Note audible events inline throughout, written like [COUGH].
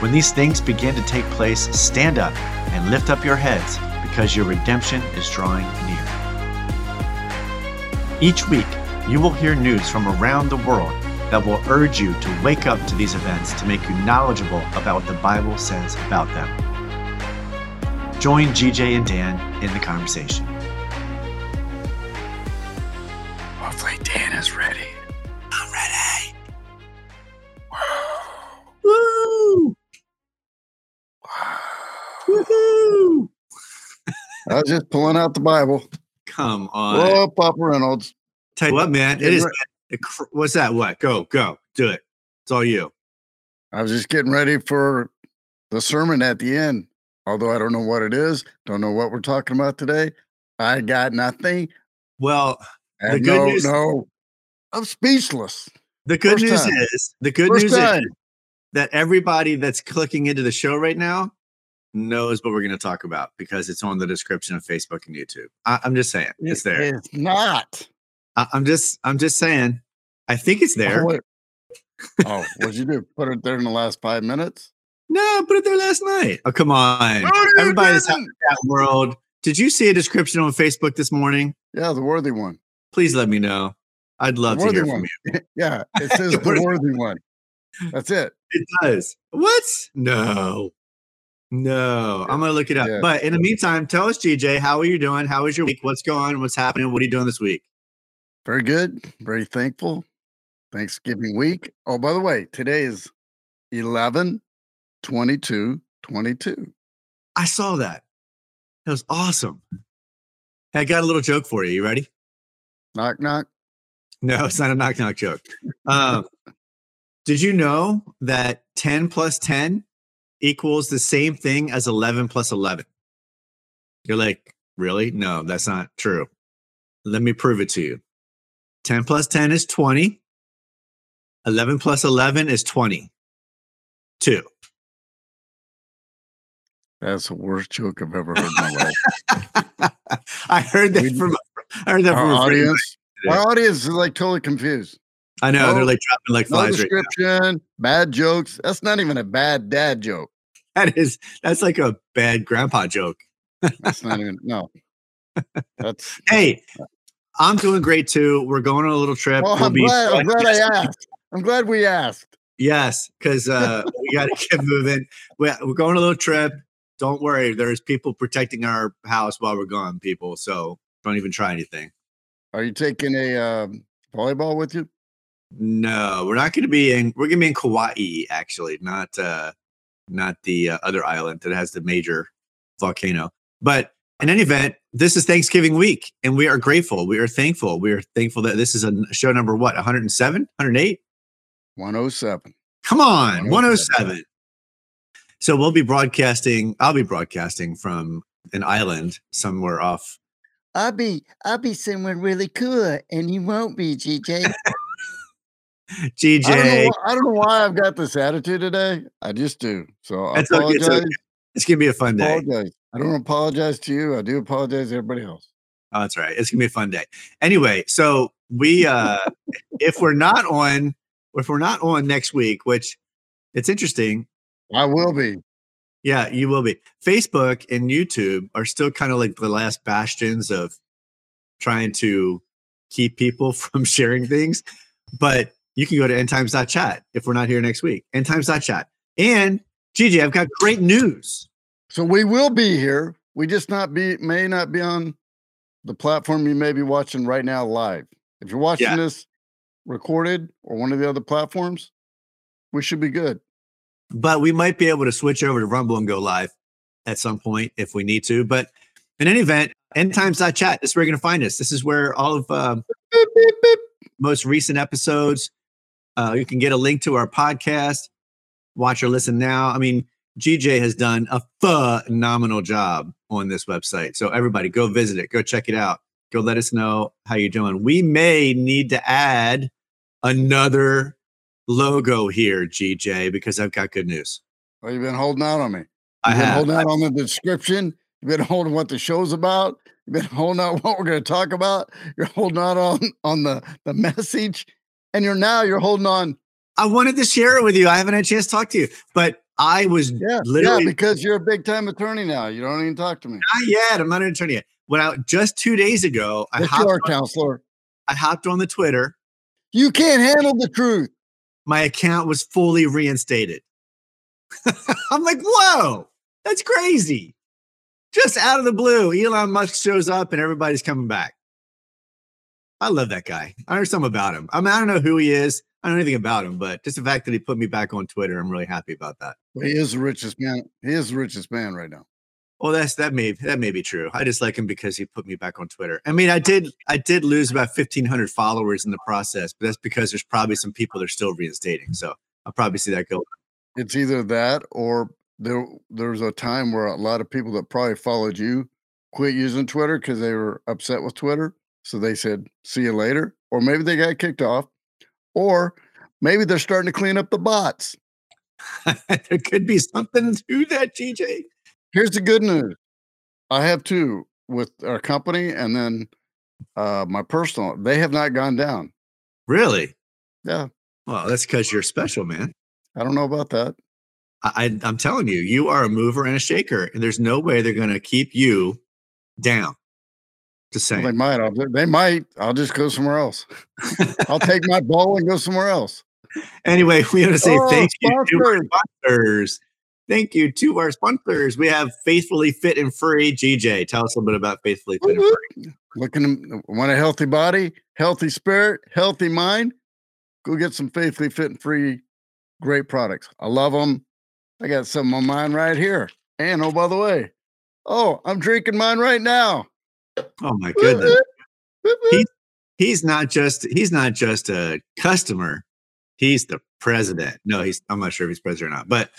When these things begin to take place, stand up and lift up your heads, because your redemption is drawing near. Each week, you will hear news from around the world that will urge you to wake up to these events to make you knowledgeable about what the Bible says about them. Join GJ and Dan in the conversation. I was just pulling out the Bible. Come on. Whoa, Papa Reynolds. Tell you what, man, it is. What's that? What? Go, go, do it. It's all you. I was just getting ready for the sermon at the end. Although I don't know what it is, don't know what we're talking about today. I got nothing. Well, The good no, news- no, I'm speechless. the good First news time. is the good First news time. is that everybody that's clicking into the show right now knows what we're going to talk about because it's on the description of Facebook and YouTube. I, I'm just saying it's there. It's not. I, I'm just, I'm just saying. I think it's there. Oh, wait. [LAUGHS] oh, what'd you do? Put it there in the last five minutes? No, put it there last night. Oh, come on. No, you Everybody out in didn't. that world. Did you see a description on Facebook this morning? Yeah, the worthy one. Please let me know. I'd love to hear one. from you. [LAUGHS] yeah, it [LAUGHS] says the Worthy- worthy one. That's it. It does. What? No. No. I'm gonna look it up. Yeah. But in the meantime, tell us, GJ, how are you doing? How was your week? What's going on? What's happening? What are you doing this week? Very good. Very thankful. Thanksgiving week. Oh, by the way, today is 11 22 22. I saw that. That was awesome. I got a little joke for you. You ready? Knock, knock. No, it's not a knock knock joke. Um, did you know that 10 plus 10 equals the same thing as 11 plus 11? You're like, really? No, that's not true. Let me prove it to you. 10 plus 10 is 20. 11 plus 11 is 20. Two. That's the worst joke I've ever heard in my life. [LAUGHS] I heard that We- from I heard that Our from a friend. audience, our audience is like totally confused. I know they're oh, like dropping like No flies right description, bad jokes. That's not even a bad dad joke. That is that's like a bad grandpa joke. That's not even, no. That's, [LAUGHS] Hey, I'm doing great too. We're going on a little trip. well, We'll I'm be glad, I'm glad I asked. I'm glad we asked. Yes, because uh, [LAUGHS] we got to keep moving. We're, we're going on a little trip. Don't worry. There's people protecting our house while we're gone, people. So don't even try anything. Are you taking a um, volleyball with you? No, we're not going to be in. We're going to be in Kauai, actually, not uh, not the uh, other island that has the major volcano. But in any event, this is Thanksgiving week, and we are grateful. We are thankful. We are thankful that this is a show number what 107, 108. 107. Come on, 107. 107. So we'll be broadcasting. I'll be broadcasting from an island somewhere off. I'll be I'll be somewhere really cool, and you won't be, GJ. [LAUGHS] [LAUGHS] GJ, I don't, know, I don't know why I've got this attitude today. I just do. So I That's okay, it's apologize. okay. it's gonna be a fun day. apologize. I don't apologize to you. I do apologize to everybody else. Oh, that's right. It's gonna be a fun day. Anyway, so we uh if we're not on if we're not on next week, which it's interesting. I will be. Yeah, you will be. Facebook and YouTube are still kind of like the last bastions of trying to keep people [LAUGHS] from sharing things. But you can go to endtimes.chat if we're not here next week. Endtimes.chat. And GG, I've got great news. So we will be here. We just not be may not be on the platform you may be watching right now live. If you're watching Yeah. this recorded or one of the other platforms, we should be good. but we might be able to switch over to Rumble and go live at some point if we need to. But in any event, endtimes.chat, is where you're going to find us. This is where all of um, most recent episodes, uh, you can get a link to our podcast, watch or listen now. I mean, GJ has done a phenomenal job on this website. So everybody go visit it, go check it out. Go let us know how you're doing. We may need to add another logo here, GJ, because I've got good news. Well, you've been holding out on me. You've I been have. holding out on the description. You've been holding what the show's about. You've been holding out [LAUGHS] what we're going to talk about. You're holding out on on the the message, and you're now you're holding on. I wanted to share it with you. I haven't had a chance to talk to you, but I was Yeah, literally yeah, because you're a big time attorney now. You don't even talk to me. not yet. I'm not an attorney yet. When I just two days ago, I hopped, on, counselor. I hopped on the Twitter. You can't handle the truth. My account was fully reinstated. [LAUGHS] I'm like, whoa, that's crazy. Just out of the blue, Elon Musk shows up and everybody's coming back. I love that guy. I know something about him. I mean, I don't know who he is. I don't know anything about him, but just the fact that he put me back on Twitter, I'm really happy about that. He is the richest man. He is the richest man right now. Well, that's that may that may be true. I just like him because he put me back on Twitter. I mean, I did I did lose about fifteen hundred followers in the process, but that's because there's probably some people that are still reinstating. So I'll probably see that go. It's either that or there there was a time where a lot of people that probably followed you quit using Twitter because they were upset with Twitter. So they said, see you later. Or maybe they got kicked off. Or maybe they're starting to clean up the bots. [LAUGHS] there could be something to that, GJ. Here's the good news. I have two with our company and then uh my personal. They have not gone down. Really? Yeah. Well, that's because you're special, man. I don't know about that. I, I I'm telling you, you are a mover and a shaker, and there's no way they're going to keep you down. Just Well, they might. I'll, they might. I'll just go somewhere else. [LAUGHS] I'll take my ball and go somewhere else. Anyway, we want to say Oh, thank you to our sponsors. sponsors. Thank you to our sponsors. We have Faithfully Fit and Free. GJ, tell us a little bit about Faithfully Fit and Free. Looking want a healthy body, healthy spirit, healthy mind. Go get some faithfully fit and free great products. I love them. I got some on mine right here. And oh, by the way, oh, I'm drinking mine right now. Oh my goodness. [LAUGHS] whoop. He's not just he's not just a customer. He's the president. No, he's I'm not sure if he's president or not. But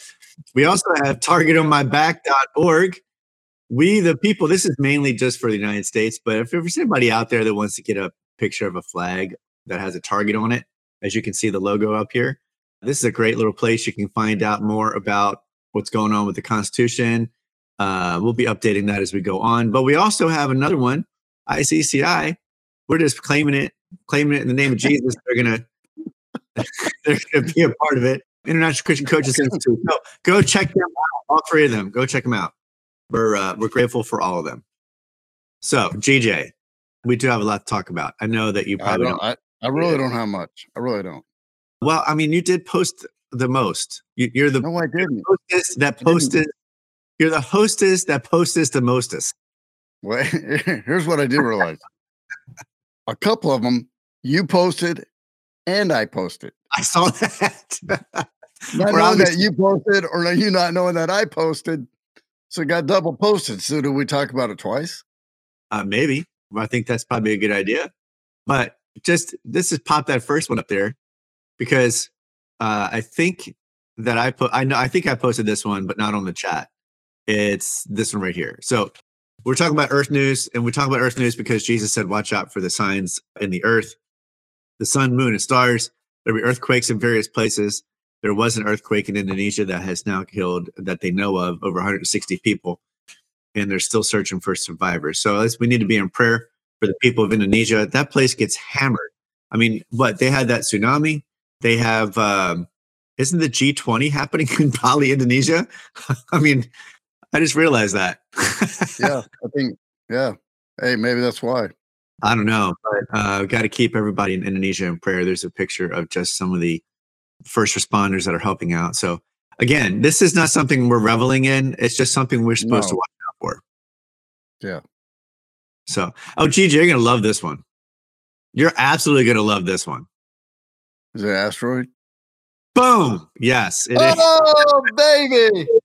we also have targetonmyback.org. We the people, this is mainly just for the United States, but if there's anybody out there that wants to get a picture of a flag that has a target on it, as you can see the logo up here, this is a great little place. You can find out more about what's going on with the Constitution. Uh, we'll be updating that as we go on. But we also have another one, ICCI. We're just claiming it, claiming it in the name of [LAUGHS] Jesus. They're gonna [LAUGHS] they're gonna be a part of it. International Christian Coaches Institute. So go check them out. All three of them. Go check them out. We're uh, we're grateful for all of them. So GJ, we do have a lot to talk about. I know that you I, probably don't, don't. I, I really don't have much. I really don't. Well, I mean, you did post the most. You, you're the No, I didn't. hostess that didn't. posted. You're the hostess that postest the mostest. Well, [LAUGHS] here's what I did realize. A couple of them you posted and I posted. I saw [LAUGHS] that. Not knowing that you posted or you not knowing that I posted. So it got double posted. So do we talk about it twice? Uh, maybe. I think that's probably a good idea. But just this is pop that first one up there because uh, I think that I put I know I think I posted this one, but not on the chat. It's this one right here. So we're talking about Earth news, and we talk about Earth news because Jesus said, "Watch out for the signs in the earth, the sun, moon, and stars. There'll be earthquakes in various places. There was an earthquake in Indonesia that has now killed, that they know of, over 160 people, and they're still searching for survivors. So we need to be in prayer for the people of Indonesia. That place gets hammered. I mean, what they had that tsunami. They have. Um, isn't the G20 happening [LAUGHS] in Bali, Indonesia? [LAUGHS] I mean, I just realized that. Yeah, [LAUGHS] I think, yeah. Hey, maybe that's why. I don't know, but uh, got to keep everybody in Indonesia in prayer. There's a picture of just some of the first responders that are helping out. So again, this is not something we're reveling in. It's just something we're supposed to No. watch out for. Yeah. So, oh, GJ, you're gonna love this one. You're absolutely gonna love this one. Is it asteroid? Boom. Yes, it is. Oh, baby. [LAUGHS]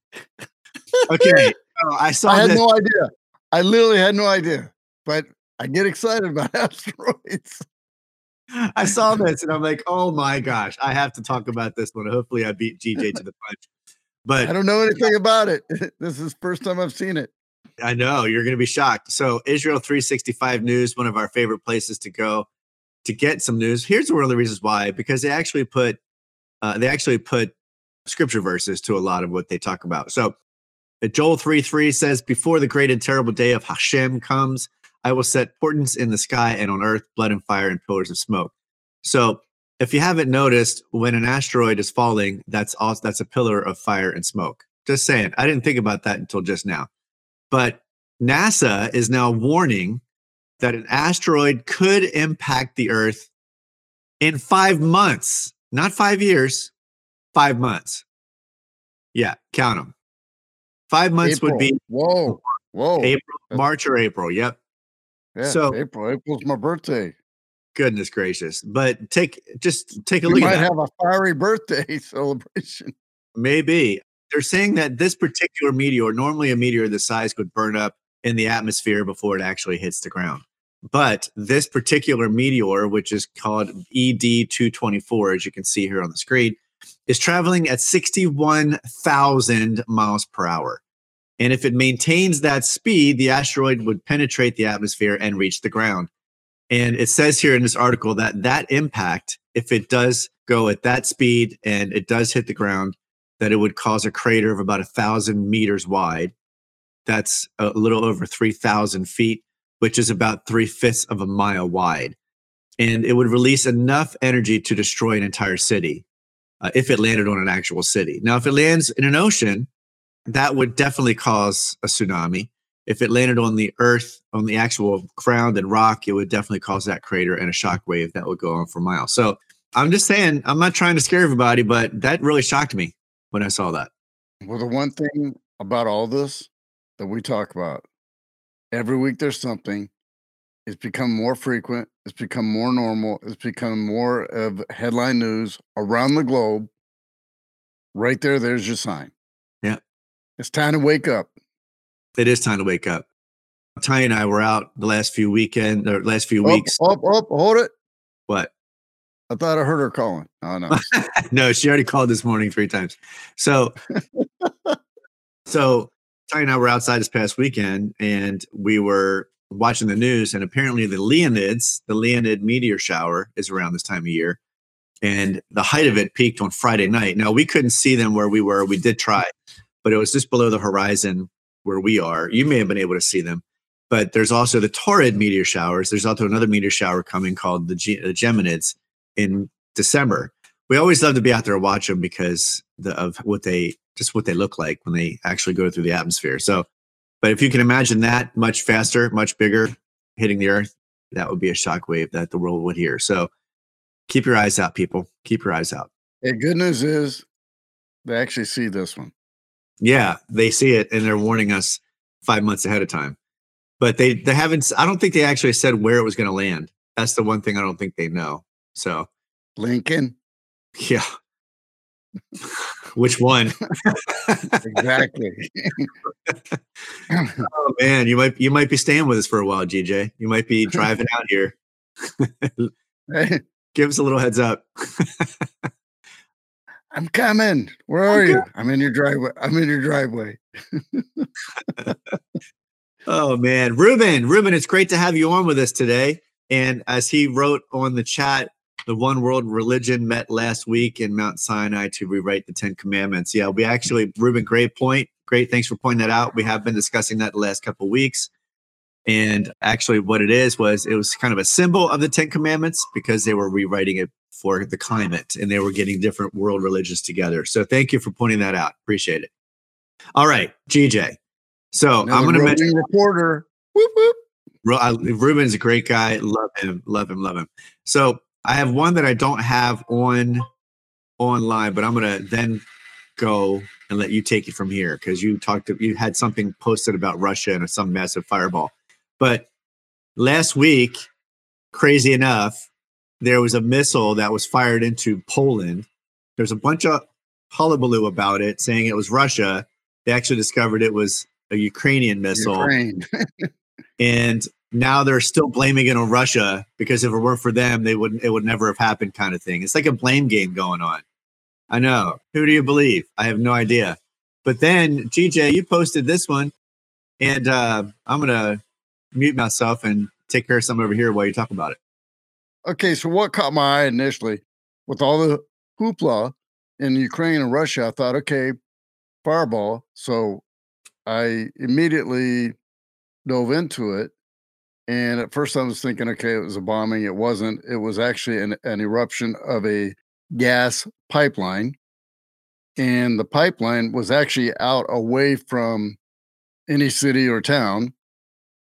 Okay. So [LAUGHS] I saw I had no idea. I literally had no idea, but I get excited about [LAUGHS] asteroids. I saw this and I'm like, oh my gosh, I have to talk about this one. Hopefully, I beat GJ to the punch. But I don't know anything about it. [LAUGHS] This is the first time I've seen it. I know you're going to be shocked. So, Israel 365 News, one of our favorite places to go to get some news. Here's one of the reasons why: because they actually put uh, they actually put scripture verses to a lot of what they talk about. So, uh, Joel 3 3 says, Before the great and terrible day of Hashem comes, I will set portents in the sky and on earth, blood and fire and pillars of smoke. So, if you haven't noticed, when an asteroid is falling, that's also that's a pillar of fire and smoke. Just saying. I didn't think about that until just now. But NASA is now warning that an asteroid could impact the Earth in five months, not five years, five months. Yeah, count them. Five months April. would be whoa, whoa. April, March, or April. Yep. Yeah, so- April. April's my birthday. Goodness gracious. But take just take a We look might have a fiery birthday [LAUGHS] celebration. Maybe. They're saying that this particular meteor, normally a meteor this size would burn up in the atmosphere before it actually hits the ground. But this particular meteor, which is called ED 224, as you can see here on the screen, is traveling at 61,000 miles per hour. And if it maintains that speed, the asteroid would penetrate the atmosphere and reach the ground. And it says here in this article that that impact, if it does go at that speed and it does hit the ground, that it would cause a crater of about a thousand meters wide. That's a little over 3,000 feet, which is about three fifths of a mile wide. And it would release enough energy to destroy an entire city uh, if it landed on an actual city. Now, if it lands in an ocean, that would definitely cause a tsunami. If it landed on the earth, on the actual ground and rock, it would definitely cause that crater and a shock wave that would go on for miles. So I'm just saying, I'm not trying to scare everybody, but that really shocked me when I saw that. Well, the one thing about all this that we talk about every week, there's something. It's become more frequent. It's become more normal. It's become more of headline news around the globe. Right there, there's your sign. Yeah. It's time to wake up. It is time to wake up. Ty and I were out the last few weekend or last few Up, weeks. up, up, hold it. What? I thought I heard her calling. Oh no. [LAUGHS] no, she already called this morning three times. So, [LAUGHS] so Ty and I were outside this past weekend, and we were watching the news, and apparently the Leonids, the Leonid meteor shower, is around this time of year, and the height of it peaked on Friday night. Now we couldn't see them where we were. We did try, but it was just below the horizon where we are. You may have been able to see them. But there's also the Taurid meteor showers. There's also another meteor shower coming called the, Ge- the Geminids in December. We always love to be out there and watch them because the, of what they just what they look like when they actually go through the atmosphere. So, but if you can imagine that much faster, much bigger, hitting the Earth, that would be a shock wave that the world would hear. So, keep your eyes out, people. Keep your eyes out. the good news is they actually see this one. Yeah, they see it and they're warning us five months ahead of time. But they they haven't. I don't think they actually said where it was going to land. That's the one thing I don't think they know. So Lincoln. yeah, [LAUGHS] which one? Exactly. [LAUGHS] oh man, you might you might be staying with us for a while, GJ. You might be driving out here. [LAUGHS] Give us a little heads up. I'm coming. Where are you? I'm in your driveway. I'm in your driveway. [LAUGHS] Oh man, Ruben, Ruben, it's great to have you on with us today. And as he wrote on the chat, the one world religion met last week in Mount Sinai to rewrite the Ten Commandments. Yeah, we actually, Ruben, great point. Great, thanks for pointing that out. We have been discussing that the last couple of weeks. And actually, what it is was it was kind of a symbol of the Ten Commandments because they were rewriting it for the climate and they were getting different world religions together. So thank you for pointing that out. Appreciate it. All right, GJ. So Another I'm going to mention. reporter. Whoop, whoop. Ruben's a great guy. Love him. Love him. Love him. So I have one that I don't have on online, but I'm gonna then go and let you take it from here because you talked. To, you had something posted about Russia and some massive fireball. But last week, crazy enough, there was a missile that was fired into Poland. There's a bunch of hullabaloo about it, saying it was Russia. They actually discovered it was a Ukrainian missile Ukraine. [LAUGHS] and now they're still blaming it on Russia because if it weren't for them, they wouldn't. It would never have happened, kind of thing. It's like a blame game going on. I know. Who do you believe? I have no idea. But then, TJ, you posted this one, and uh, I'm gonna mute myself and take care of some over here while you talk about it. Okay, so what caught my eye initially with all the hoopla in Ukraine and Russia, I thought, okay, fireball. So I immediately dove into it. And at first I was thinking, okay, it was a bombing. It wasn't. It was actually an, an eruption of a gas pipeline. And the pipeline was actually out away from any city or town.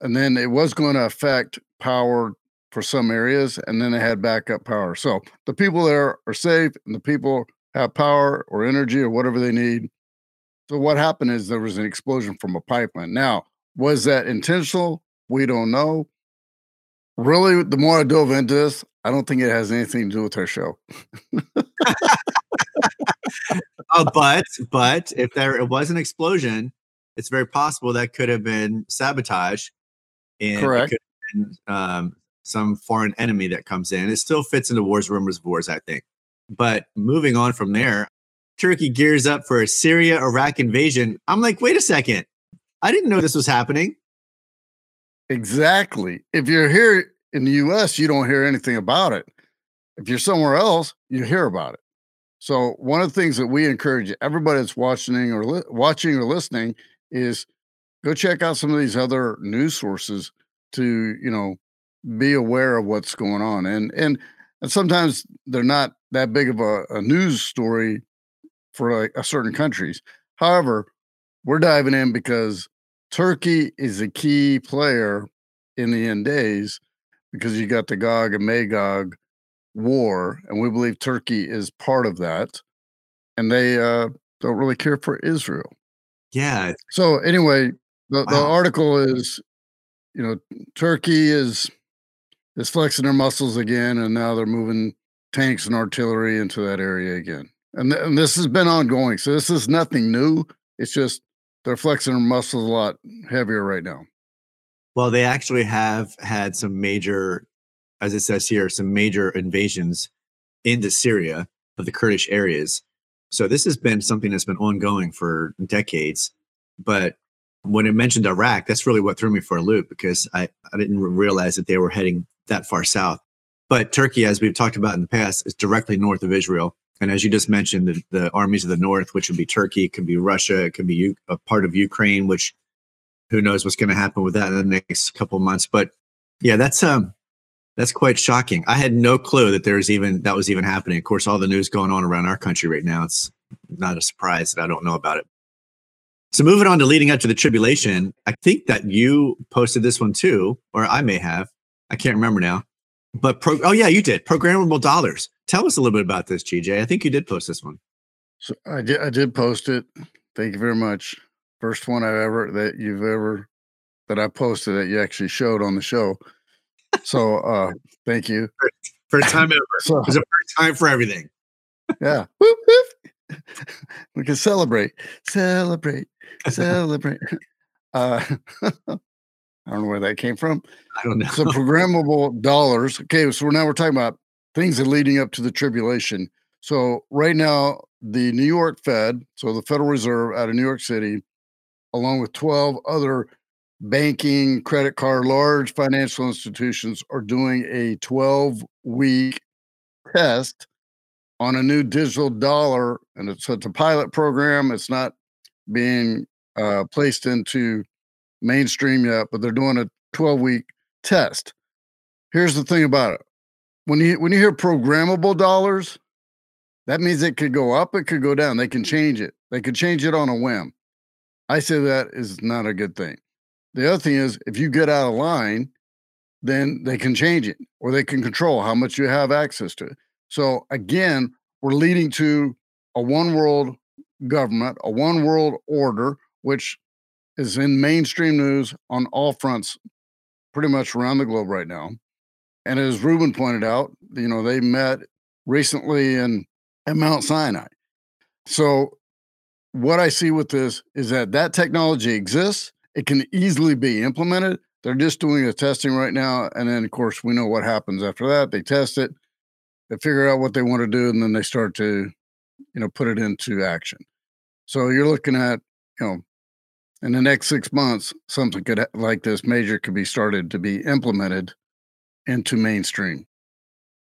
And then it was going to affect power for some areas. And then they had backup power. So the people there are safe and the people have power or energy or whatever they need. So what happened is there was an explosion from a pipeline. Now, was that intentional? We don't know. Really, the more I dove into this, I don't think it has anything to do with our show. uh, but but if there it was an explosion, it's very possible that could have been sabotage. And Correct. Been, um, some foreign enemy that comes in. It still fits into wars, rumors of wars, I think. But moving on from there, Turkey gears up for a Syria Iraq invasion. I'm like, wait a second. I didn't know this was happening. Exactly. If you're here in the US, you don't hear anything about it. If you're somewhere else, you hear about it. So one of the things that we encourage everybody that's watching or li- watching or listening is go check out some of these other news sources to, you know, be aware of what's going on. And and and sometimes they're not that big of a, a news story for like a certain countries. However, we're diving in because Turkey is a key player in the end days because you got the Gog and Magog war, and we believe Turkey is part of that, and they uh, don't really care for Israel. Yeah. So anyway, the, the article is, you know, Turkey is is flexing their muscles again, and now they're moving tanks and artillery into that area again. And, th- and this has been ongoing. So this is nothing new. It's just they're flexing their muscles a lot heavier right now. Well, they actually have had some major, as it says here, some major invasions into Syria of the Kurdish areas. So this has been something that's been ongoing for decades. But when it mentioned Iraq, that's really what threw me for a loop because I, I didn't realize that they were heading that far south. But Turkey, as we've talked about in the past, is directly north of Israel. And as you just mentioned, the, the armies of the north, which would be Turkey, it could be Russia, it could be U- a part of Ukraine, which who knows what's going to happen with that in the next couple of months. But yeah, that's um that's quite shocking. I had no clue that there's even that was even happening. Of course, all the news going on around our country right now, it's not a surprise that I don't know about it. So moving on to leading up to the tribulation, I think that you posted this one too, or I may have. I can't remember now. But pro- oh yeah, you did programmable dollars. Tell us a little bit about this, GJ. I think you did post this one. So I did I did post it. Thank you very much. First one I ever that you've ever that I posted that you actually showed on the show. So uh thank you. First time ever. [LAUGHS] So It was a first time for everything. yeah. Whoop, whoop. [LAUGHS] we can celebrate. Celebrate. Celebrate. [LAUGHS] uh I don't know where that came from. I don't know. So programmable dollars. Okay, so now we're talking about things are leading up to the tribulation. So right now, the New York Fed, so the Federal Reserve out of New York City, along with 12 other banking, credit card, large financial institutions are doing a 12 week test on a new digital dollar. And it's, it's a pilot program. It's not being uh, placed into mainstream yet, but they're doing a 12 week test. Here's the thing about it. When you when you hear programmable dollars, that means it could go up, it could go down. They can mm-hmm. change it. They could change it on a whim. I say that is not a good thing. The other thing is if you get out of line, then they can change it or they can control how much you have access to it. So again, we're leading to a one world government, a one world order, which is in mainstream news on all fronts, pretty much around the globe right now. And as Ruben pointed out, you know, they met recently in at Mount Sinai. So what I see with this is that that technology exists. It can easily be implemented. They're just doing the testing right now, and then of course we know what happens after that. They test it, they figure out what they want to do, and then they start to, you know, put it into action. So you're looking at you know, in the next six months, something could like this major could be started to be implemented into mainstream.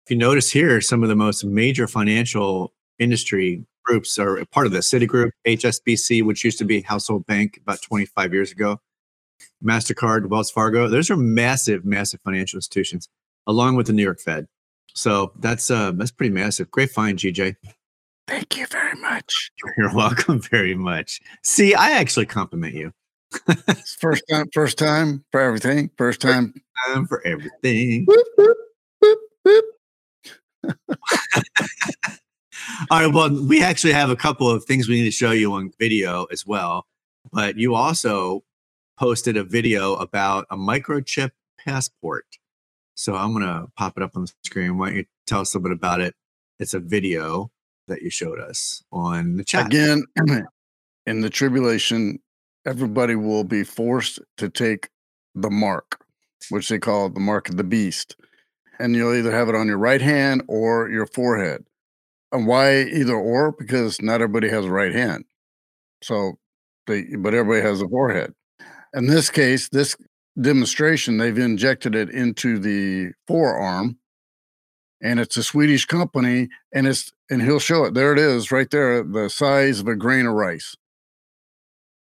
If you notice here, some of the most major financial industry groups are part of this Citigroup, HSBC, which used to be Household Bank about 25 years ago, MasterCard, Wells Fargo. Those are massive, massive financial institutions, along with the New York Fed. So that's uh that's pretty massive. Great find, GJ. Thank you very much. [LAUGHS] You're welcome very much. See, I actually compliment you. First time, first time for everything. First time, time for everything. Boop, boop, boop. [LAUGHS] All right. Well, we actually have a couple of things we need to show you on video as well. But you also posted a video about a microchip passport. So I'm going to pop it up on the screen. Why don't you tell us a little bit about it? It's a video that you showed us on the chat. Again, [CLEARS THROAT] in the tribulation, everybody will be forced to take the mark, which they call the mark of the beast. And you'll either have it on your right hand or your forehead. And why either or? Because not everybody has a right hand. So they but everybody has a forehead. In this case, this demonstration, they've injected it into the forearm. And it's a Swedish company, and it's and he'll show it. There it is, right there, the size of a grain of rice.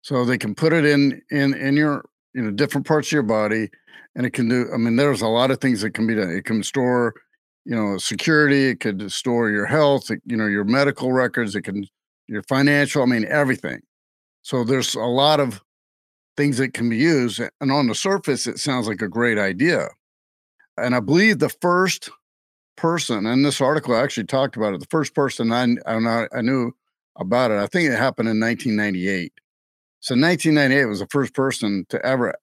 So they can put it in in in your you know different parts of your body, and it can do. I mean, there's a lot of things that can be done. It can store, you know, security. It could store your health. You know, your medical records. It can your financial. I mean, everything. So there's a lot of things that can be used. And on the surface, it sounds like a great idea. And I believe the first person, and this article actually talked about it, the first person I, I, I knew about it, I think it happened in 1998. So 1998 was the first person to ever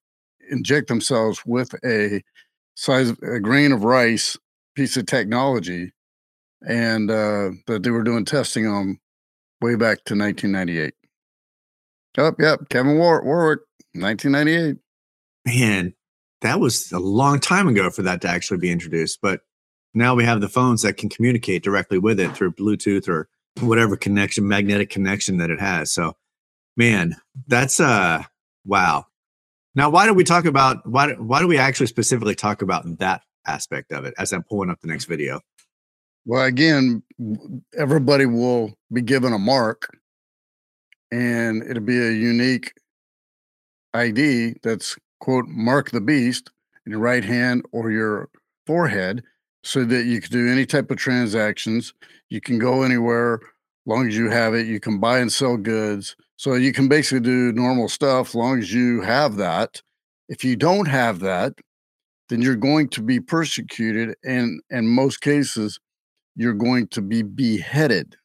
inject themselves with a size a grain of rice piece of technology, and uh, that they were doing testing on way back to 1998. Oh, yep, Kevin War- Warwick, 1998. Man, that was a long time ago for that to actually be introduced. But now we have the phones that can communicate directly with it through Bluetooth or whatever connection, magnetic connection that it has. So, man, that's uh, wow. Now, why do we talk about why? Why do we actually specifically talk about that aspect of it as I'm pulling up the next video? Well, again, everybody will be given a mark, and it'll be a unique ID that's quote mark the beast in your right hand or your forehead, so that you can do any type of transactions. You can go anywhere, long as you have it. You can buy and sell goods. So you can basically do normal stuff as long as you have that. If you don't have that, then you're going to be persecuted and in most cases you're going to be beheaded.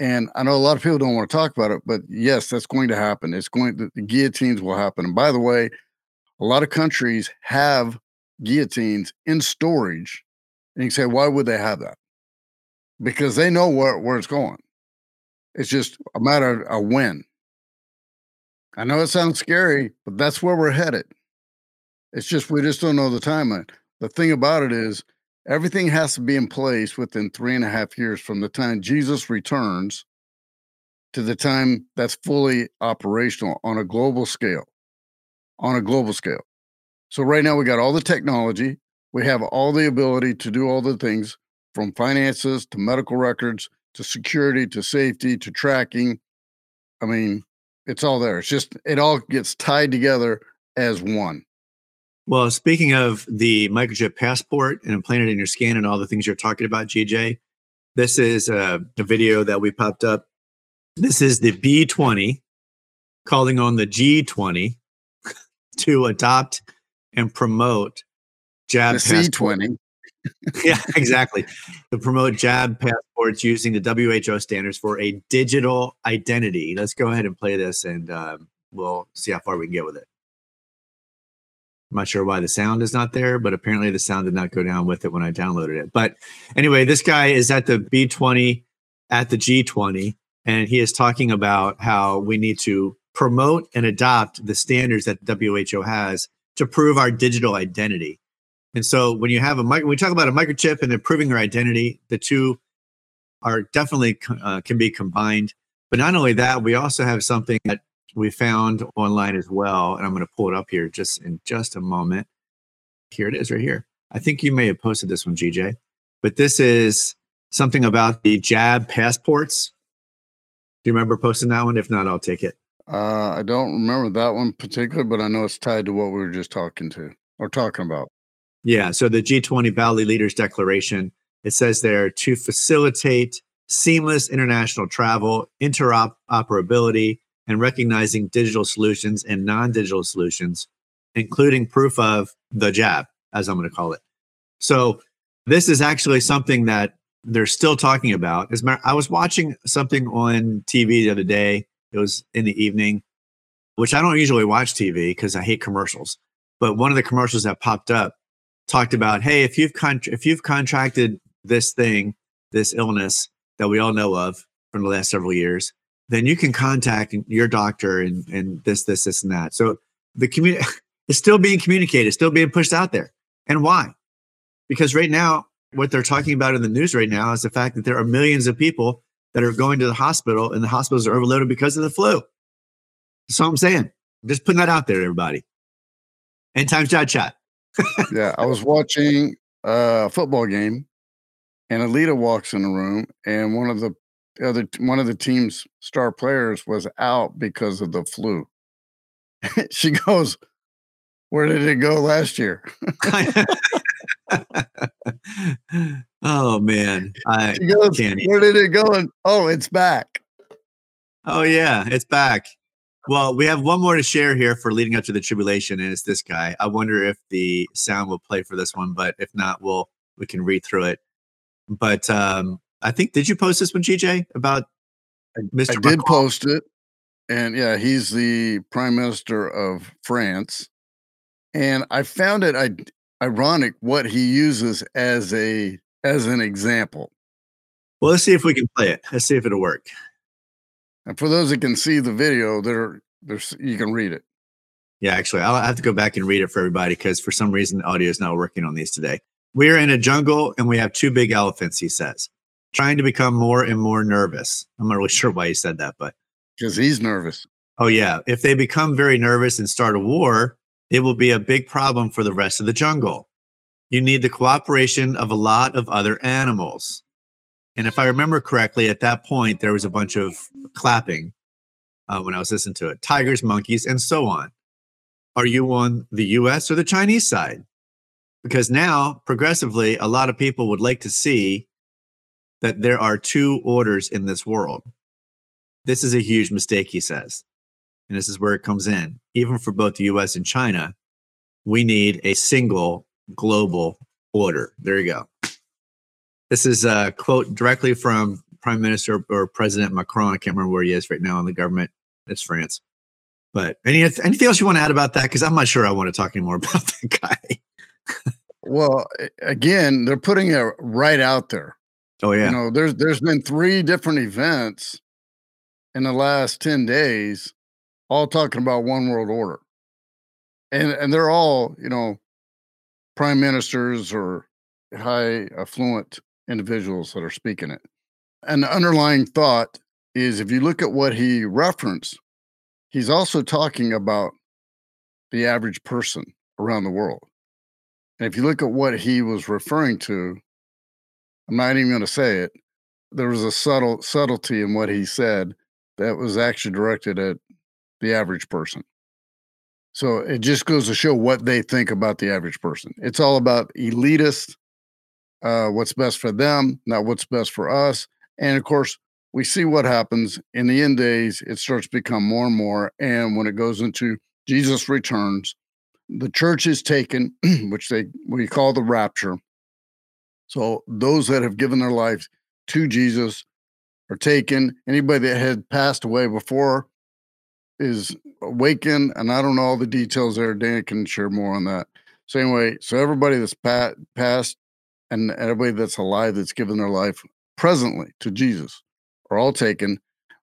And I know a lot of people don't want to talk about it, but yes, that's going to happen. It's going to, the guillotines will happen. And by the way, a lot of countries have guillotines in storage. And you say, why would they have that? Because they know where, where it's going. It's just a matter of when. I know it sounds scary, but that's where we're headed. It's just we just don't know the timeline. The thing about it is everything has to be in place within three and a half years from the time Jesus returns to the time that's fully operational on a global scale. On a global scale. So right now we got all the technology, we have all the ability to do all the things from finances to medical records to security to safety to tracking. I mean, it's all there. It's just it all gets tied together as one. Well, speaking of the microchip passport and implanted in your skin and all the things you're talking about, GJ, this is a, a video that we popped up. This is the B20 calling on the G20 [LAUGHS] to adopt and promote jab the C20 yeah, exactly. To promote jab passports using the WHO standards for a digital identity. Let's go ahead and play this and uh, we'll see how far we can get with it. I'm not sure why the sound is not there, but apparently the sound did not go down with it when I downloaded it. But anyway, this guy is at the B20 at the G20, and he is talking about how we need to promote and adopt the standards that WHO has to prove our digital identity. And so when you have a when we talk about a microchip and improving your identity, the two are definitely uh, can be combined. But not only that, we also have something that we found online as well, and I'm going to pull it up here just in just a moment. Here it is, right here. I think you may have posted this one, GJ, but this is something about the jab passports. Do you remember posting that one? If not, I'll take it. Uh, I don't remember that one particular, but I know it's tied to what we were just talking to or talking about. Yeah. So the G20 Bali Leaders Declaration, it says there to facilitate seamless international travel, interoperability, and recognizing digital solutions and non digital solutions, including proof of the jab, as I'm going to call it. So this is actually something that they're still talking about. As matter, I was watching something on TV the other day, it was in the evening, which I don't usually watch TV because I hate commercials. But one of the commercials that popped up talked about, hey, if you've con- if you've contracted this thing, this illness that we all know of from the last several years, then you can contact your doctor and and this this this and that. So the community [LAUGHS] is still being communicated, still being pushed out there. And why? Because right now, what they're talking about in the news right now is the fact that there are millions of people that are going to the hospital and the hospitals are overloaded because of the flu. That's all I'm saying. Just putting that out there, everybody. End times chat chat. Yeah, I was watching a football game, and Alita walks in the room, and one of the other one of the team's star players was out because of the flu. [LAUGHS] she goes, "Where did it go last year?" [LAUGHS] oh man, I goes, can't. Where did it go? And oh, it's back. Oh yeah, it's back. Well, we have one more to share here for leading up to the tribulation, and it's this guy. I wonder if the sound will play for this one, but if not, we'll we can read through it. But um, I think did you post this one, GJ, about Mr. I did post it, and yeah, he's the prime minister of France, and I found it I, ironic what he uses as a as an example. Well, let's see if we can play it. Let's see if it'll work. And for those that can see the video, there, there's you can read it. Yeah, actually, I'll have to go back and read it for everybody because for some reason the audio is not working on these today. We are in a jungle and we have two big elephants. He says, trying to become more and more nervous. I'm not really [LAUGHS] sure why he said that, but because he's nervous. Oh yeah, if they become very nervous and start a war, it will be a big problem for the rest of the jungle. You need the cooperation of a lot of other animals. And if I remember correctly, at that point, there was a bunch of clapping uh, when I was listening to it tigers, monkeys, and so on. Are you on the US or the Chinese side? Because now, progressively, a lot of people would like to see that there are two orders in this world. This is a huge mistake, he says. And this is where it comes in. Even for both the US and China, we need a single global order. There you go. This is a quote directly from Prime Minister or President Macron. I can't remember where he is right now in the government. It's France. But any anything else you want to add about that? Because I'm not sure I want to talk anymore [LAUGHS] about that guy. [LAUGHS] well, again, they're putting it right out there. Oh yeah. You know, there's there's been three different events in the last 10 days, all talking about one world order. And and they're all, you know, prime ministers or high affluent individuals that are speaking it. And the underlying thought is if you look at what he referenced, he's also talking about the average person around the world. And if you look at what he was referring to, I'm not even going to say it. There was a subtle subtlety in what he said that was actually directed at the average person. So it just goes to show what they think about the average person. It's all about elitist uh, what's best for them, not what's best for us. And of course, we see what happens in the end days. It starts to become more and more. And when it goes into Jesus returns, the church is taken, [CLEARS THROAT] which they we call the rapture. So those that have given their lives to Jesus are taken. Anybody that had passed away before is awakened, and I don't know all the details there. Dan can share more on that. So anyway, so everybody that's pat, passed and everybody that's alive that's given their life presently to Jesus are all taken,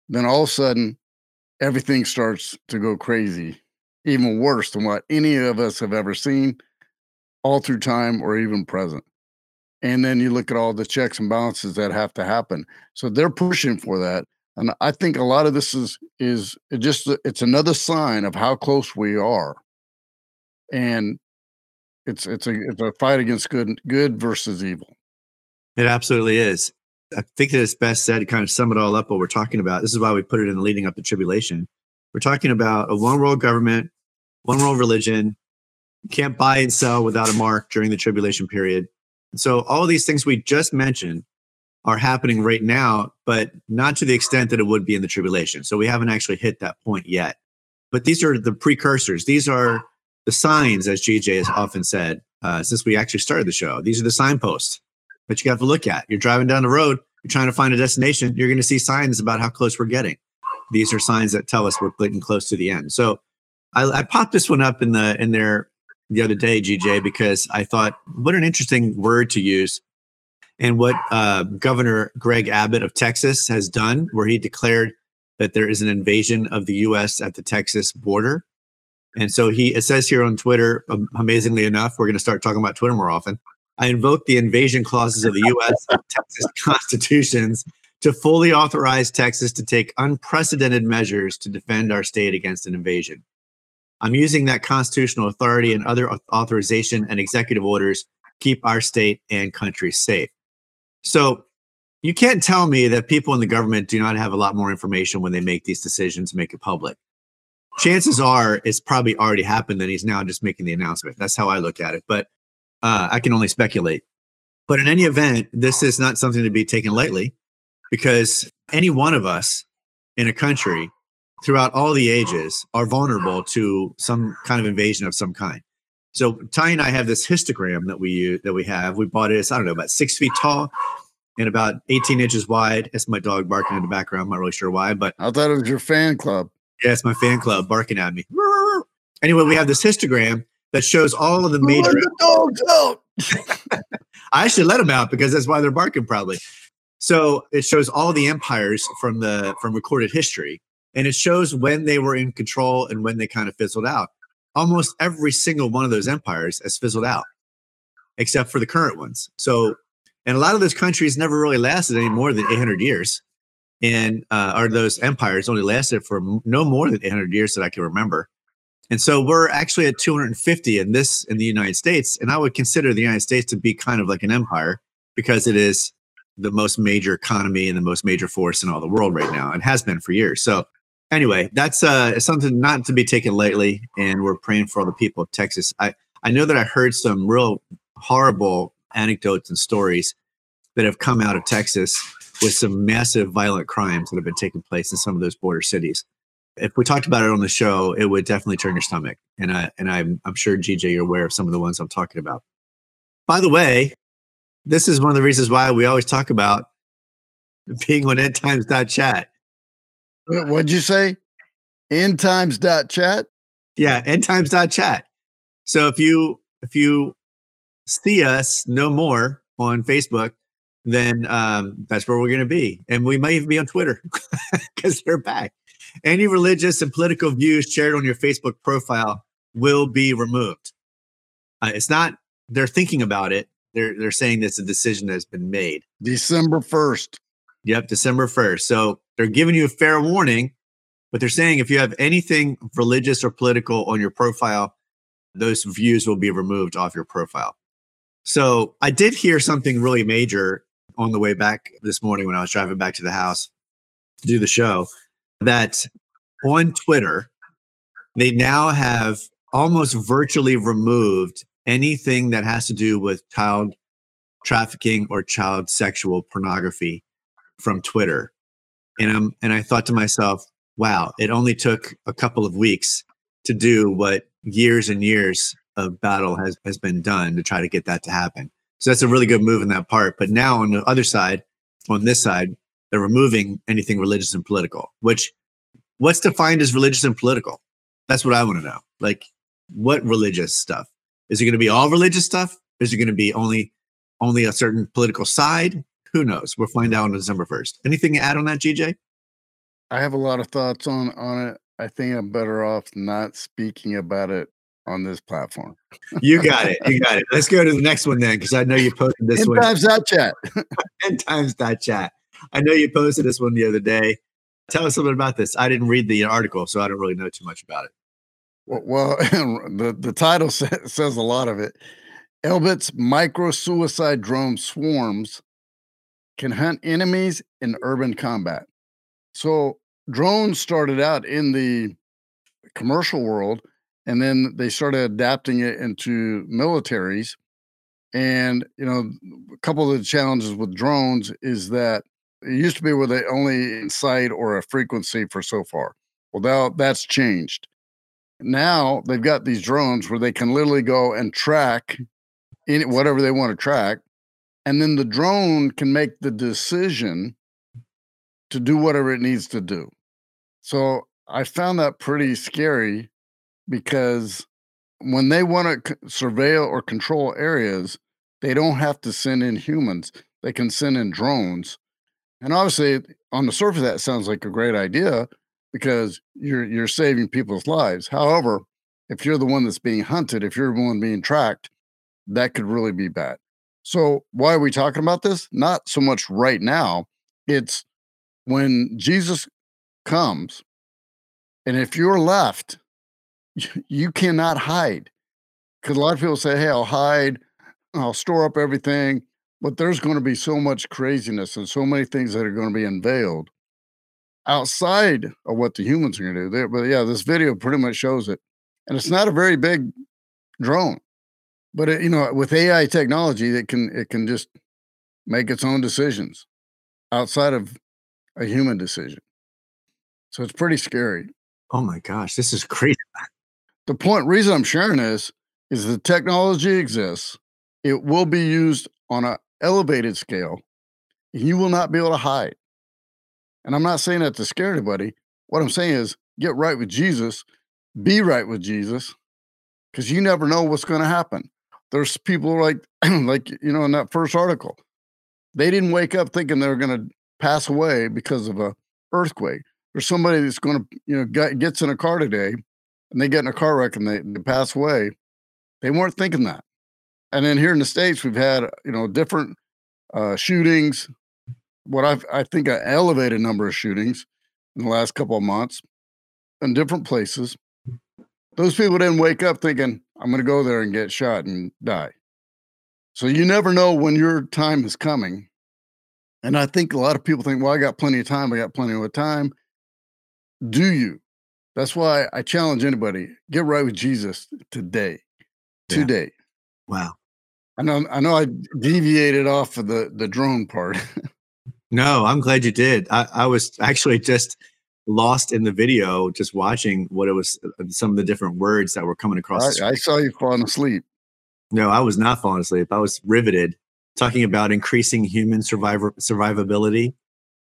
then all of a sudden everything starts to go crazy, even worse than what any of us have ever seen, all through time or even present. And then you look at all the checks and balances that have to happen. So they're pushing for that. And I think a lot of this is is just it's another sign of how close we are. And it's it's a it's a fight against good good versus evil. It absolutely is. I think that it's best said to kind of sum it all up what we're talking about. This is why we put it in the leading up to tribulation. We're talking about a one world government, one world religion. You can't buy and sell without a mark during the tribulation period. So all these things we just mentioned are happening right now, but not to the extent that it would be in the tribulation. So we haven't actually hit that point yet. But these are the precursors. These are the signs, as GJ has often said, uh, since we actually started the show. These are the signposts that you have to look at. You're driving down the road, you're trying to find a destination, you're going to see signs about how close we're getting. These are signs that tell us we're getting close to the end. So I, I popped this one up in the in there the other day, GJ, because I thought what an interesting word to use. And what uh, Governor Greg Abbott of Texas has done, where he declared that there is an invasion of the U.S. at the Texas border. And so he, it says here on Twitter, um, amazingly enough, we're going to start talking about Twitter more often. I invoke the invasion clauses of the U.S. and [LAUGHS] Texas constitutions to fully authorize Texas to take unprecedented measures to defend our state against an invasion. I'm using that constitutional authority and other authorization and executive orders keep our state and country safe. So you can't tell me that people in the government do not have a lot more information when they make these decisions, make it public. Chances are it's probably already happened and he's now just making the announcement. That's how I look at it. But uh, I can only speculate. But in any event, this is not something to be taken lightly because any one of us in a country throughout all the ages are vulnerable to some kind of invasion of some kind. So Ty and I have this Histomap that we use, that we have. We bought it. It's I don't know about six feet tall and about 18 inches wide. It's my dog barking in the background. I'm not really sure why, but I thought it was your fan club. Yeah, it's my fan club barking at me. Anyway, we have this Histomap that shows all of the major. the dogs out. [LAUGHS] I should let them out because that's why they're barking, probably. So it shows all the empires from the from recorded history, and it shows when they were in control and when they kind of fizzled out. Almost every single one of those empires has fizzled out, except for the current ones. So, and a lot of those countries never really lasted any more than 800 years, and uh, or those empires only lasted for no more than 800 years that I can remember. And so we're actually at 250 in this in the United States, and I would consider the United States to be kind of like an empire because it is the most major economy and the most major force in all the world right now, and has been for years. So anyway, that's uh, something not to be taken lightly, and we're praying for all the people of Texas. I I know that I heard some real horrible anecdotes and stories that have come out of Texas with some massive violent crimes that have been taking place in some of those border cities. If we talked about it on the show, it would definitely turn your stomach. And I and I'm I'm sure GJ you're aware of some of the ones I'm talking about. By the way, this is one of the reasons why we always talk about being on endtimes.chat. What'd you say? Endtimes.chat? Yeah, endtimes.chat. So if you if you see us no more on Facebook, then um, that's where we're going to be. And we might even be on Twitter [LAUGHS] because they're back. Any religious and political views shared on your Facebook profile will be removed. Uh, it's not, they're thinking about it. They're, they're saying this a decision that's been made. December 1st. Yep, December 1st. So they're giving you a fair warning, but they're saying if you have anything religious or political on your profile, those views will be removed off your profile. So I did hear something really major on the way back this morning when I was driving back to the house to do the show that on Twitter, they now have almost virtually removed anything that has to do with child trafficking or child sexual pornography from Twitter. And I'm and I thought to myself, wow, it only took a couple of weeks to do what years and years of battle has has been done to try to get that to happen. So that's a really good move in that part. But now on the other side, on this side, they're removing anything religious and political, which what's defined as religious and political? That's what I want to know. Like what religious stuff? Is it going to be all religious stuff? Is it going to be only only a certain political side? Who knows? We'll find out on December 1st. Anything to add on that, GJ? I have a lot of thoughts on on it. I think I'm better off not speaking about it on this platform. you got it. You got it. Let's go to the next one then, because I know you posted this End one. Times that chat. [LAUGHS] End times that chat. I know you posted this one the other day. Tell us a little bit about this. I didn't read the article, so I don't really know too much about it. Well, well [LAUGHS] the, the title sa- says a lot of it. Elbit's micro suicide drone swarms can hunt enemies in urban combat. So drones started out in the commercial world and then they started adapting it into militaries. And you know a couple of the challenges with drones is that it used to be where they only sight or a frequency for so far. Well now that's changed. Now they've got these drones where they can literally go and track whatever they want to track and then the drone can make the decision to do whatever it needs to do. So i found that pretty scary because when they want to surveil or control areas, they don't have to send in humans. They can send in drones. And obviously, on the surface, that sounds like a great idea because you're you're saving people's lives. However, if you're the one that's being hunted, if you're the one being tracked, that could really be bad. So why are we talking about this? Not so much right now. It's when Jesus comes, and if you're left [LAUGHS] you cannot hide because a lot of people say, "Hey, I'll hide, I'll store up everything," but there's going to be so much craziness and so many things that are going to be unveiled outside of what the humans are going to do. There, but yeah, this video pretty much shows it, and it's not a very big drone, but it, you know, with AI technology, it can it can just make its own decisions outside of a human decision. So it's pretty scary. Oh my gosh, this is [LAUGHS] crazy the point reason I'm sharing this is the technology exists. It will be used on an elevated scale. You will not be able to hide. And I'm not saying that to scare anybody. What I'm saying is get right with Jesus, be right with Jesus, because you never know what's going to happen. There's people like, [CLEARS THROAT] like you know, in that first article, they didn't wake up thinking they were going to pass away because of a earthquake. There's somebody that's going to, you know, gets in a car today and they get in a car wreck and they, they pass away, they weren't thinking that. And then here in the States, we've had, you know, different uh, shootings, what I've, I think an elevated number of shootings in the last couple of months in different places. Those people didn't wake up thinking, I'm going to go there and get shot and die. So you never know when your time is coming. And I think a lot of people think, well, I got plenty of time. I got plenty of time. Do you? That's why I challenge anybody: get right with Jesus today. Yeah. Today. Wow. I know. I know. I deviated off of the the drone part. no, I'm glad you did. I, I was actually just lost in the video, just watching what it was. Uh, some of the different words that were coming across. I, I saw you falling asleep. No, I was not falling asleep. I was riveted, talking about increasing human survivor survivability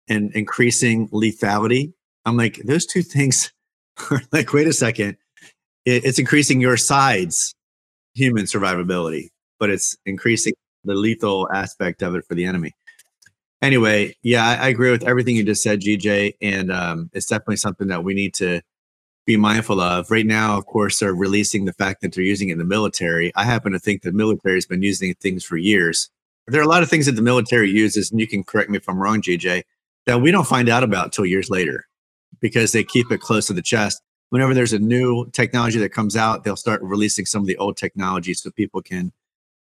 and increasing lethality. I'm like, those two things [LAUGHS] like, wait a second, it, it's increasing your side's human survivability, but it's increasing the lethal aspect of it for the enemy. Anyway, yeah, I, I agree with everything you just said, GJ, and um, it's definitely something that we need to be mindful of. Right now, of course, they're releasing the fact that they're using it in the military. I happen to think the military has been using things for years. There are a lot of things that the military uses, and you can correct me if I'm wrong, GJ, that we don't find out about until years later because they keep it close to the chest. Whenever there's a new technology that comes out, they'll start releasing some of the old technology so people can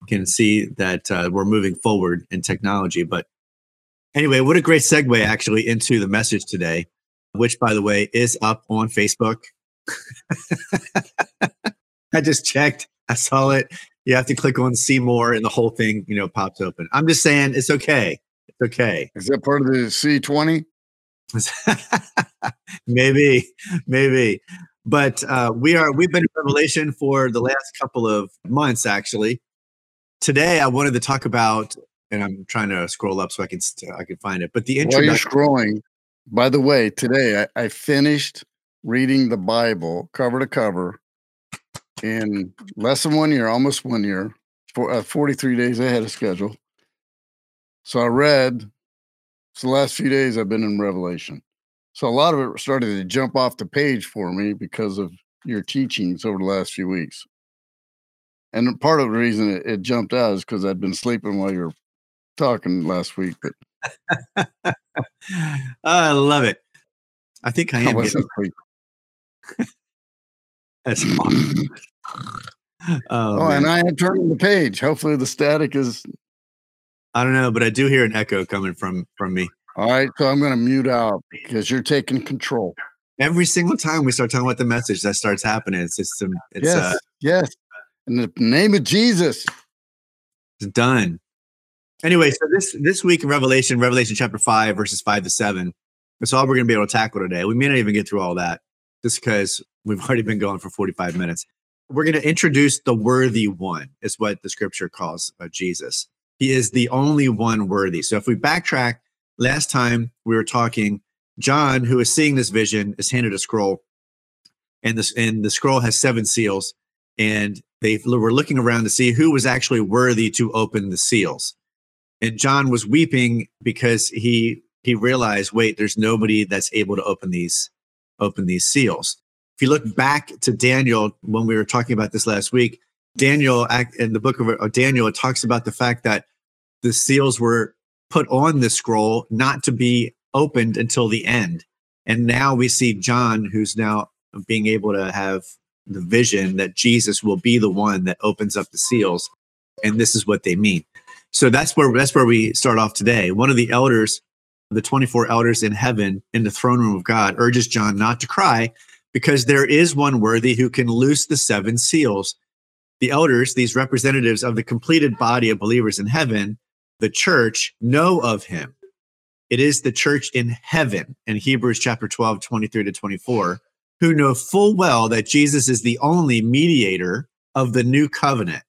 can see that uh, we're moving forward in technology. But anyway, what a great segue actually into the message today, which by the way is up on Facebook. [LAUGHS] I just checked. I saw it. You have to click on see more and the whole thing, you know, pops open. I'm just saying it's okay. It's okay. Is that part of the C20? [LAUGHS] maybe, maybe. But uh, we are we've been in Revelation for the last couple of months, actually. Today, I wanted to talk about, and I'm trying to scroll up so I can I can find it. But the introduction. While you're scrolling, by the way, today I, I finished reading the Bible cover to cover in less than one year, almost one year, for uh, 43 days ahead of schedule. So I read so the last few days I've been in Revelation. So a lot of it started to jump off the page for me because of your teachings over the last few weeks. And part of the reason it, it jumped out is because I'd been sleeping while you were talking last week. But [LAUGHS] I love it. I think I I am. asleep. [LAUGHS] that's awesome. [LAUGHS] oh, Oh, and I am turning the page. Hopefully the static is I don't know, but I do hear an echo coming from from me. all right. So I'm going to mute out because you're taking control. Every single time we start talking about the message, that starts happening. It's just some. It's yes. uh, yes. In the name of Jesus. it's done. Anyway, so this this week in Revelation, Revelation chapter five, verses five to seven. That's all we're going to be able to tackle today. We may not even get through all that, just because we've already been going for forty five minutes. We're going to introduce the worthy one, is what the scripture calls uh, Jesus. He is the only one worthy. So if we backtrack, last time we were talking, John, who is seeing this vision, is handed a scroll, and this and the scroll has seven seals, and they were looking around to see who was actually worthy to open the seals. And John was weeping because he he realized, wait, there's nobody that's able to open these open these seals. If you look back to Daniel when we were talking about this last week, Daniel in the book of uh, Daniel it talks about the fact that the seals were put on the scroll not to be opened until the end. And now we see John who's now being able to have the vision that Jesus will be the one that opens up the seals and this is what they mean. So that's where that's where we start off today. One of the elders, the 24 elders in heaven in the throne room of God urges John not to cry because there is one worthy who can loose the seven seals. The elders, these representatives of the completed body of believers in heaven, the church, know of him. It is the church in heaven in Hebrews chapter 12, 23 to 24, who know full well that Jesus is the only mediator of the new covenant.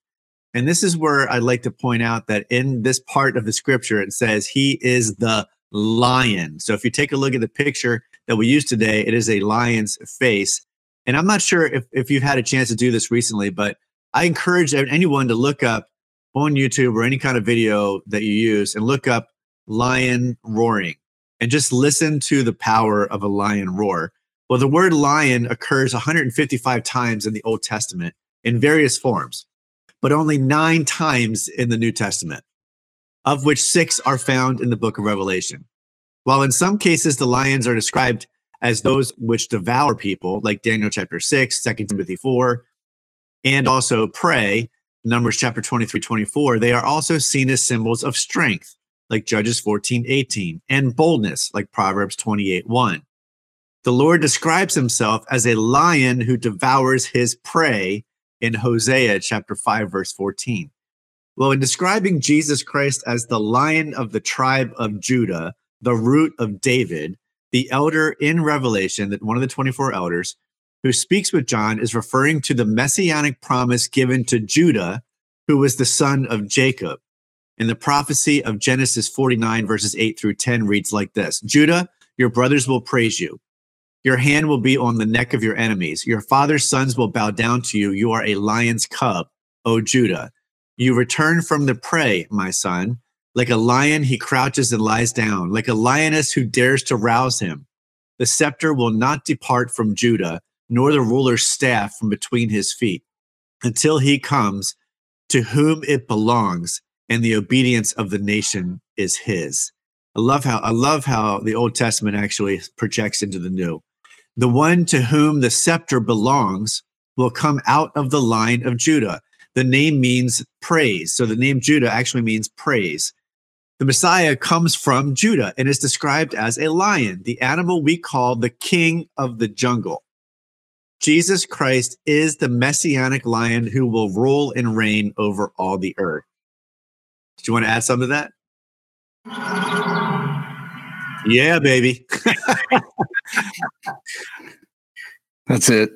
And this is where I'd like to point out that in this part of the scripture, it says he is the lion. So if you take a look at the picture that we use today, it is a lion's face. And I'm not sure if, if you've had a chance to do this recently, but I encourage anyone to look up on YouTube or any kind of video that you use and look up lion roaring and just listen to the power of a lion roar. Well, the word lion occurs 155 times in the Old Testament in various forms, but only nine times in the New Testament, of which six are found in the book of Revelation. While in some cases the lions are described as those which devour people, like Daniel chapter 6, 2 Timothy 4, and also prey, Numbers chapter 23, 24, they are also seen as symbols of strength, like Judges 14, 18, and boldness, like Proverbs 28, 1. The Lord describes himself as a lion who devours his prey in Hosea chapter 5, verse 14. Well, in describing Jesus Christ as the lion of the tribe of Judah, the root of David, the elder in Revelation, that one of the 24 elders who speaks with John is referring to the messianic promise given to Judah, who was the son of Jacob. And the prophecy of Genesis 49, verses 8 through 10 reads like this Judah, your brothers will praise you. Your hand will be on the neck of your enemies. Your father's sons will bow down to you. You are a lion's cub, O Judah. You return from the prey, my son. Like a lion, he crouches and lies down, like a lioness who dares to rouse him. The scepter will not depart from Judah, nor the ruler's staff from between his feet, until he comes to whom it belongs, and the obedience of the nation is his. I love how I love how the Old Testament actually projects into the New. The one to whom the scepter belongs will come out of the line of Judah. The name means praise. So the name Judah actually means praise. The Messiah comes from Judah and is described as a lion, the animal we call the king of the jungle. Jesus Christ is the messianic lion who will rule and reign over all the earth. Do you want to add something to that? Yeah, baby. [LAUGHS] That's it.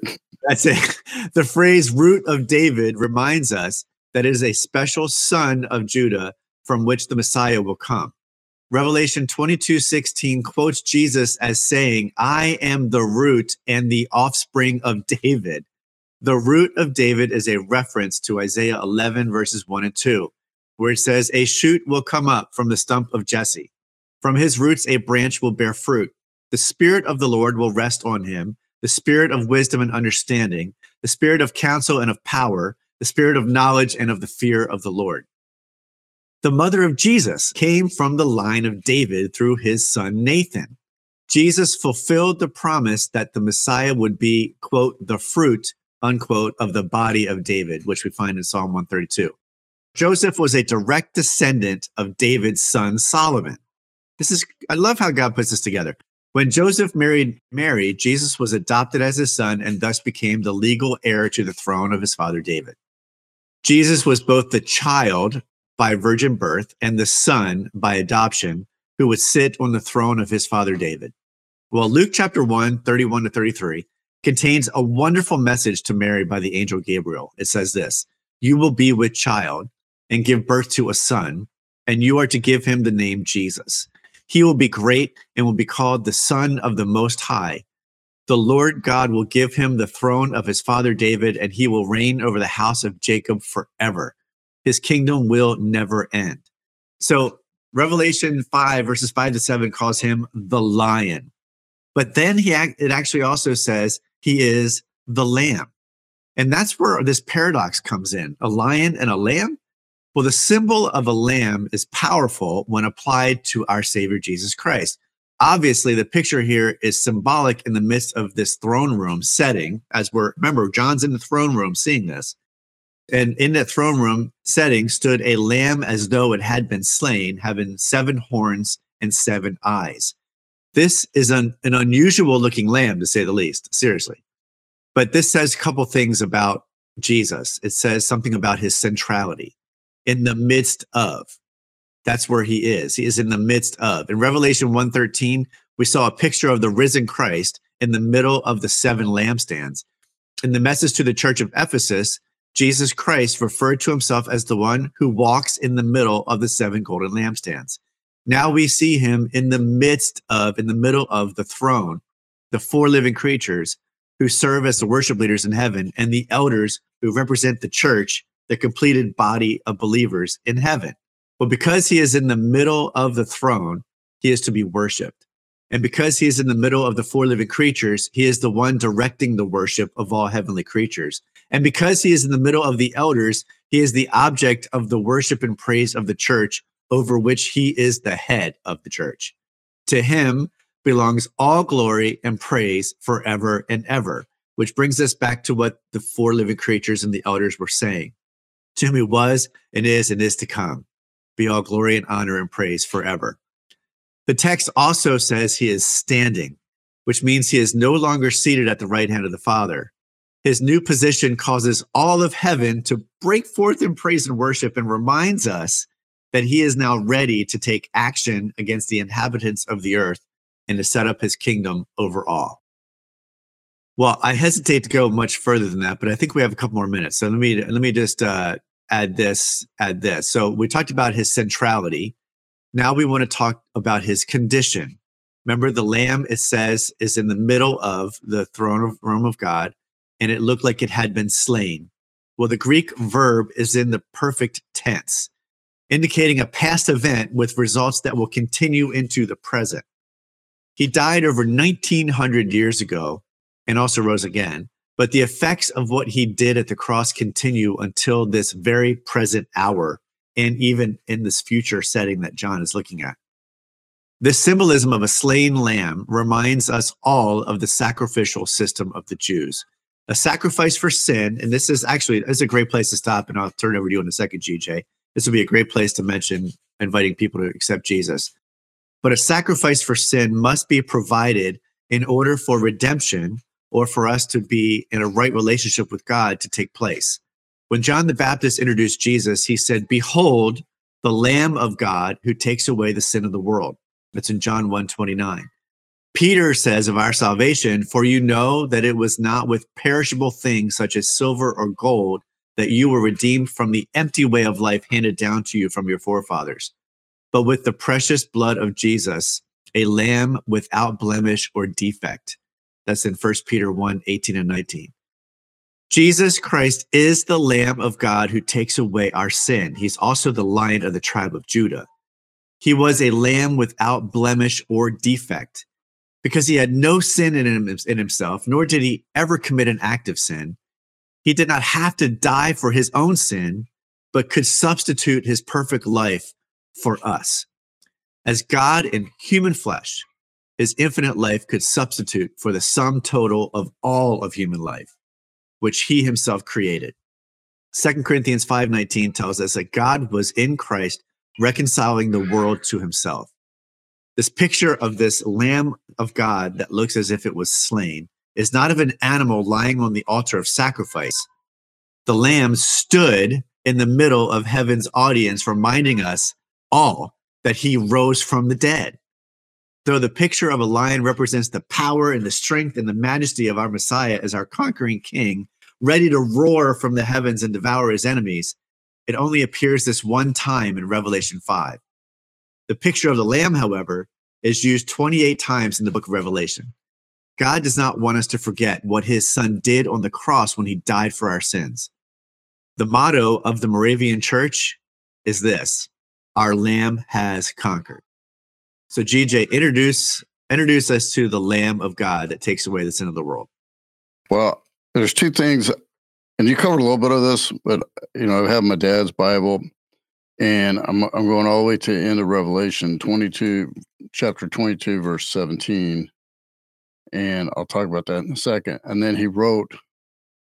That's it. The phrase root of David reminds us that it is a special son of Judah from which the Messiah will come. Revelation 22 16 quotes Jesus as saying, I am the root and the offspring of David. The root of David is a reference to Isaiah 11, verses 1 and 2, where it says, A shoot will come up from the stump of Jesse. From his roots, a branch will bear fruit. The Spirit of the Lord will rest on him the Spirit of wisdom and understanding, the Spirit of counsel and of power, the Spirit of knowledge and of the fear of the Lord. The mother of Jesus came from the line of David through his son Nathan. Jesus fulfilled the promise that the Messiah would be, quote, the fruit, unquote, of the body of David, which we find in Psalm 132. Joseph was a direct descendant of David's son Solomon. This is, I love how God puts this together. When Joseph married Mary, Jesus was adopted as his son and thus became the legal heir to the throne of his father David. Jesus was both the child by virgin birth and the son by adoption who would sit on the throne of his father David. Well, Luke chapter 1, 31 to 33 contains a wonderful message to Mary by the angel Gabriel. It says this You will be with child and give birth to a son, and you are to give him the name Jesus. He will be great and will be called the Son of the Most High. The Lord God will give him the throne of his father David, and he will reign over the house of Jacob forever. His kingdom will never end. So, Revelation 5, verses 5 to 7, calls him the lion. But then he it actually also says he is the lamb. And that's where this paradox comes in a lion and a lamb. Well, the symbol of a lamb is powerful when applied to our Savior Jesus Christ. Obviously, the picture here is symbolic in the midst of this throne room setting, as we're, remember, John's in the throne room seeing this. And in that throne room setting stood a lamb as though it had been slain, having seven horns and seven eyes. This is an, an unusual looking lamb, to say the least, seriously. But this says a couple things about Jesus. It says something about his centrality in the midst of. That's where he is. He is in the midst of. In Revelation 113, we saw a picture of the risen Christ in the middle of the seven lampstands. In the message to the church of Ephesus, Jesus Christ referred to himself as the one who walks in the middle of the seven golden lampstands. Now we see him in the midst of, in the middle of the throne, the four living creatures who serve as the worship leaders in heaven and the elders who represent the church, the completed body of believers in heaven. But because he is in the middle of the throne, he is to be worshiped. And because he is in the middle of the four living creatures, he is the one directing the worship of all heavenly creatures. And because he is in the middle of the elders, he is the object of the worship and praise of the church, over which he is the head of the church. To him belongs all glory and praise forever and ever, which brings us back to what the four living creatures and the elders were saying. To him who was and is and is to come, be all glory and honor and praise forever. The text also says he is standing, which means he is no longer seated at the right hand of the Father. His new position causes all of heaven to break forth in praise and worship and reminds us that he is now ready to take action against the inhabitants of the earth and to set up his kingdom over all. Well, I hesitate to go much further than that, but I think we have a couple more minutes. So let me let me just uh, add this add this. So we talked about his centrality. Now we want to talk about his condition. Remember, the lamb it says is in the middle of the throne of room of God, and it looked like it had been slain. Well, the Greek verb is in the perfect tense indicating a past event with results that will continue into the present. He died over 1900 years ago and also rose again, but the effects of what he did at the cross continue until this very present hour and even in this future setting that John is looking at. The symbolism of a slain lamb reminds us all of the sacrificial system of the Jews. A sacrifice for sin, and this is actually this is a great place to stop, and I'll turn it over to you in a second, GJ this would be a great place to mention inviting people to accept Jesus. But a sacrifice for sin must be provided in order for redemption or for us to be in a right relationship with God to take place. When John the Baptist introduced Jesus, he said, Behold, the Lamb of God who takes away the sin of the world. That's in John 1 29. Peter says of our salvation, For you know that it was not with perishable things such as silver or gold that you were redeemed from the empty way of life handed down to you from your forefathers, but with the precious blood of Jesus, a lamb without blemish or defect. That's in 1 Peter 1 18 and 19. Jesus Christ is the Lamb of God who takes away our sin. He's also the Lion of the tribe of Judah. He was a lamb without blemish or defect because he had no sin in, him, in himself, nor did he ever commit an act of sin. He did not have to die for his own sin, but could substitute his perfect life for us. As God in human flesh, his infinite life could substitute for the sum total of all of human life, which he himself created. 2 Corinthians 5:19 tells us that God was in Christ reconciling the world to himself. This picture of this lamb of God that looks as if it was slain is not of an animal lying on the altar of sacrifice. The lamb stood in the middle of heaven's audience reminding us all that he rose from the dead. Though the picture of a lion represents the power and the strength and the majesty of our Messiah as our conquering king, ready to roar from the heavens and devour his enemies, it only appears this one time in Revelation 5. The picture of the lamb, however, is used 28 times in the book of Revelation. God does not want us to forget what his son did on the cross when he died for our sins. The motto of the Moravian church is this Our lamb has conquered. So, GJ, introduce introduce us to the Lamb of God that takes away the sin of the world. Well, there's two things, and you covered a little bit of this, but you know, I have my dad's Bible, and I'm I'm going all the way to the end of Revelation 22, chapter 22, verse 17, and I'll talk about that in a second. And then he wrote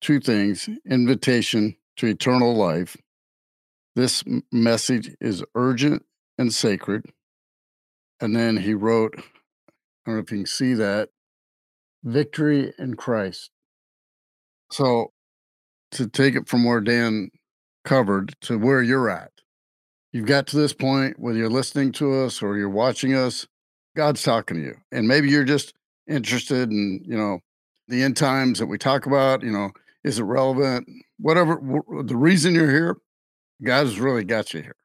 two things: invitation to eternal life. This message is urgent and sacred and then he wrote, I don't know if you can see that, Victory in Christ. So to take it from where Dan covered to where you're at, you've got to this point, whether you're listening to us or you're watching us, God's talking to you. And maybe you're just interested in, you know, the end times that we talk about, you know, is it relevant? Whatever the reason you're here, God's really got you here.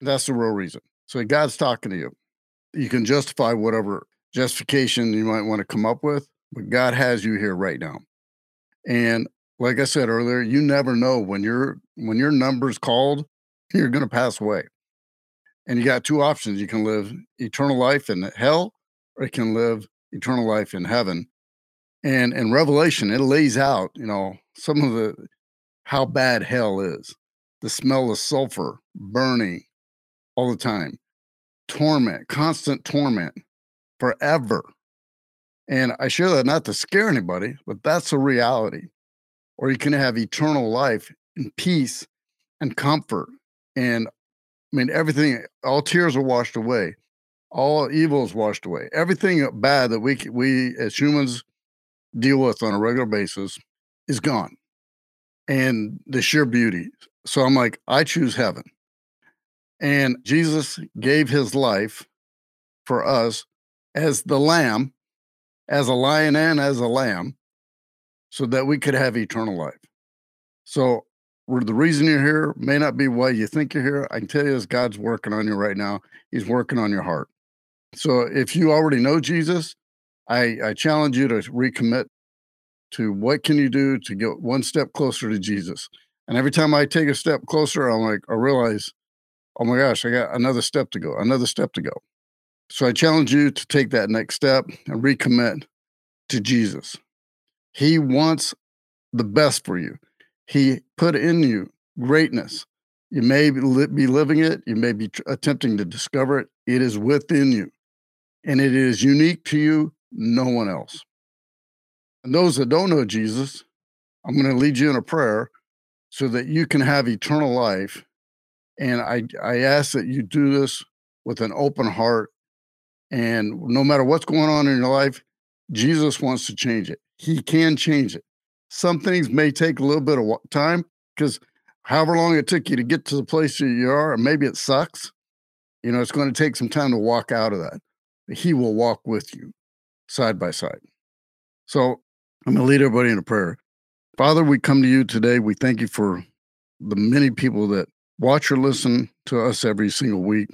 That's the real reason. So God's talking to you you can justify whatever justification you might want to come up with, but God has you here right now. And like I said earlier, you never know when your when your number's called, you're going to pass away. And you got two options. You can live eternal life in hell or you can live eternal life in heaven. And in Revelation, it lays out, you know, some of the how bad hell is. The smell of sulfur burning all the time torment, constant torment forever. And I share that not to scare anybody, but that's a reality. Or you can have eternal life in peace and comfort. And I mean, everything, all tears are washed away, all evil is washed away. Everything bad that we, we as humans deal with on a regular basis is gone. And the sheer beauty. So I'm like, I choose heaven. And Jesus gave his life for us as the lamb, as a lion and as a lamb, so that we could have eternal life. So the reason you're here may not be why you think you're here. I can tell you is God's working on you right now. He's working on your heart. So if you already know Jesus, I, I challenge you to recommit to what can you do to get one step closer to Jesus. And every time I take a step closer, I'm like, I realize oh my gosh, I got another step to go, another step to go. So I challenge you to take that next step and recommit to Jesus. He wants the best for you. He put in you greatness. You may be living it, you may be attempting to discover it. It is within you, and it is unique to you, no one else. And those that don't know Jesus, I'm going to lead you in a prayer so that you can have eternal life and I, I ask that you do this with an open heart. And no matter what's going on in your life, Jesus wants to change it. He can change it. Some things may take a little bit of time because however long it took you to get to the place that you are, and maybe it sucks, you know, it's going to take some time to walk out of that. He will walk with you side by side. So I'm going to lead everybody in a prayer. Father, we come to you today. We thank you for the many people that watch or listen to us every single week.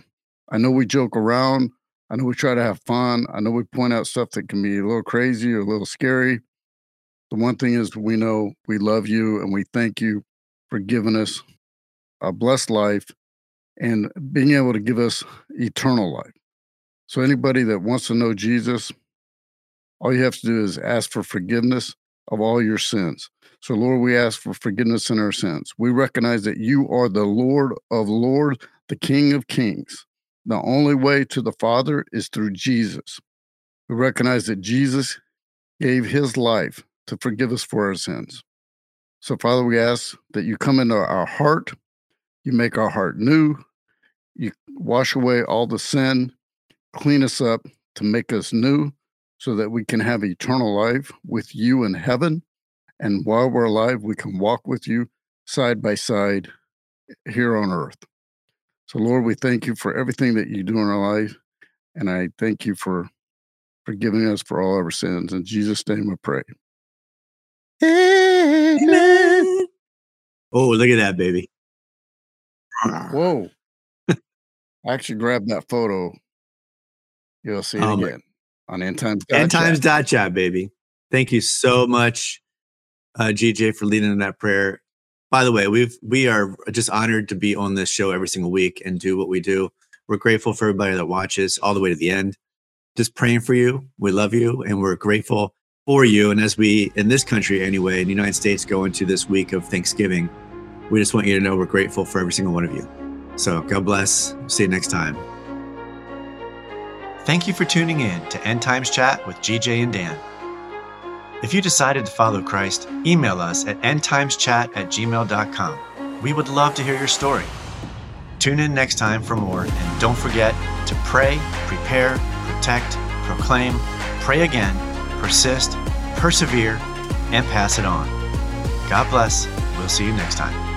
I know we joke around. I know we try to have fun. I know we point out stuff that can be a little crazy or a little scary. The one thing is, we know we love you and we thank you for giving us a blessed life and being able to give us eternal life. So, anybody that wants to know Jesus, all you have to do is ask for forgiveness of all your sins. So, Lord, we ask for forgiveness in our sins. We recognize that you are the Lord of Lords, the King of Kings. The only way to the Father is through Jesus. We recognize that Jesus gave his life to forgive us for our sins. So, Father, we ask that you come into our heart, you make our heart new, you wash away all the sin, clean us up to make us new so that we can have eternal life with you in heaven. And while we're alive, we can walk with you side by side here on earth. So, Lord, we thank you for everything that you do in our life. And I thank you for forgiving us for all our sins. In Jesus' name I pray. Amen. Oh, look at that, baby. Whoa. I actually grabbed that photo. You'll see it Oh, my- again on End Times. End times dot chat, baby. Thank you so much, uh, GJ, for leading in that prayer. By the way, we've we are just honored to be on this show every single week and do what we do. We're grateful for everybody that watches all the way to the end. Just praying for you. We love you, and we're grateful for you. And as we in this country anyway, in the United States, go into this week of Thanksgiving, we just want you to know we're grateful for every single one of you. So God bless. See you next time. Thank you for tuning in to End Times Chat with GJ and Dan. If you decided to follow Christ, email us at endtimeschat at gmail.com. We would love to hear your story. Tune in next time for more, and don't forget to pray, prepare, protect, proclaim, pray again, persist, persevere, and pass it on. God bless. We'll see you next time.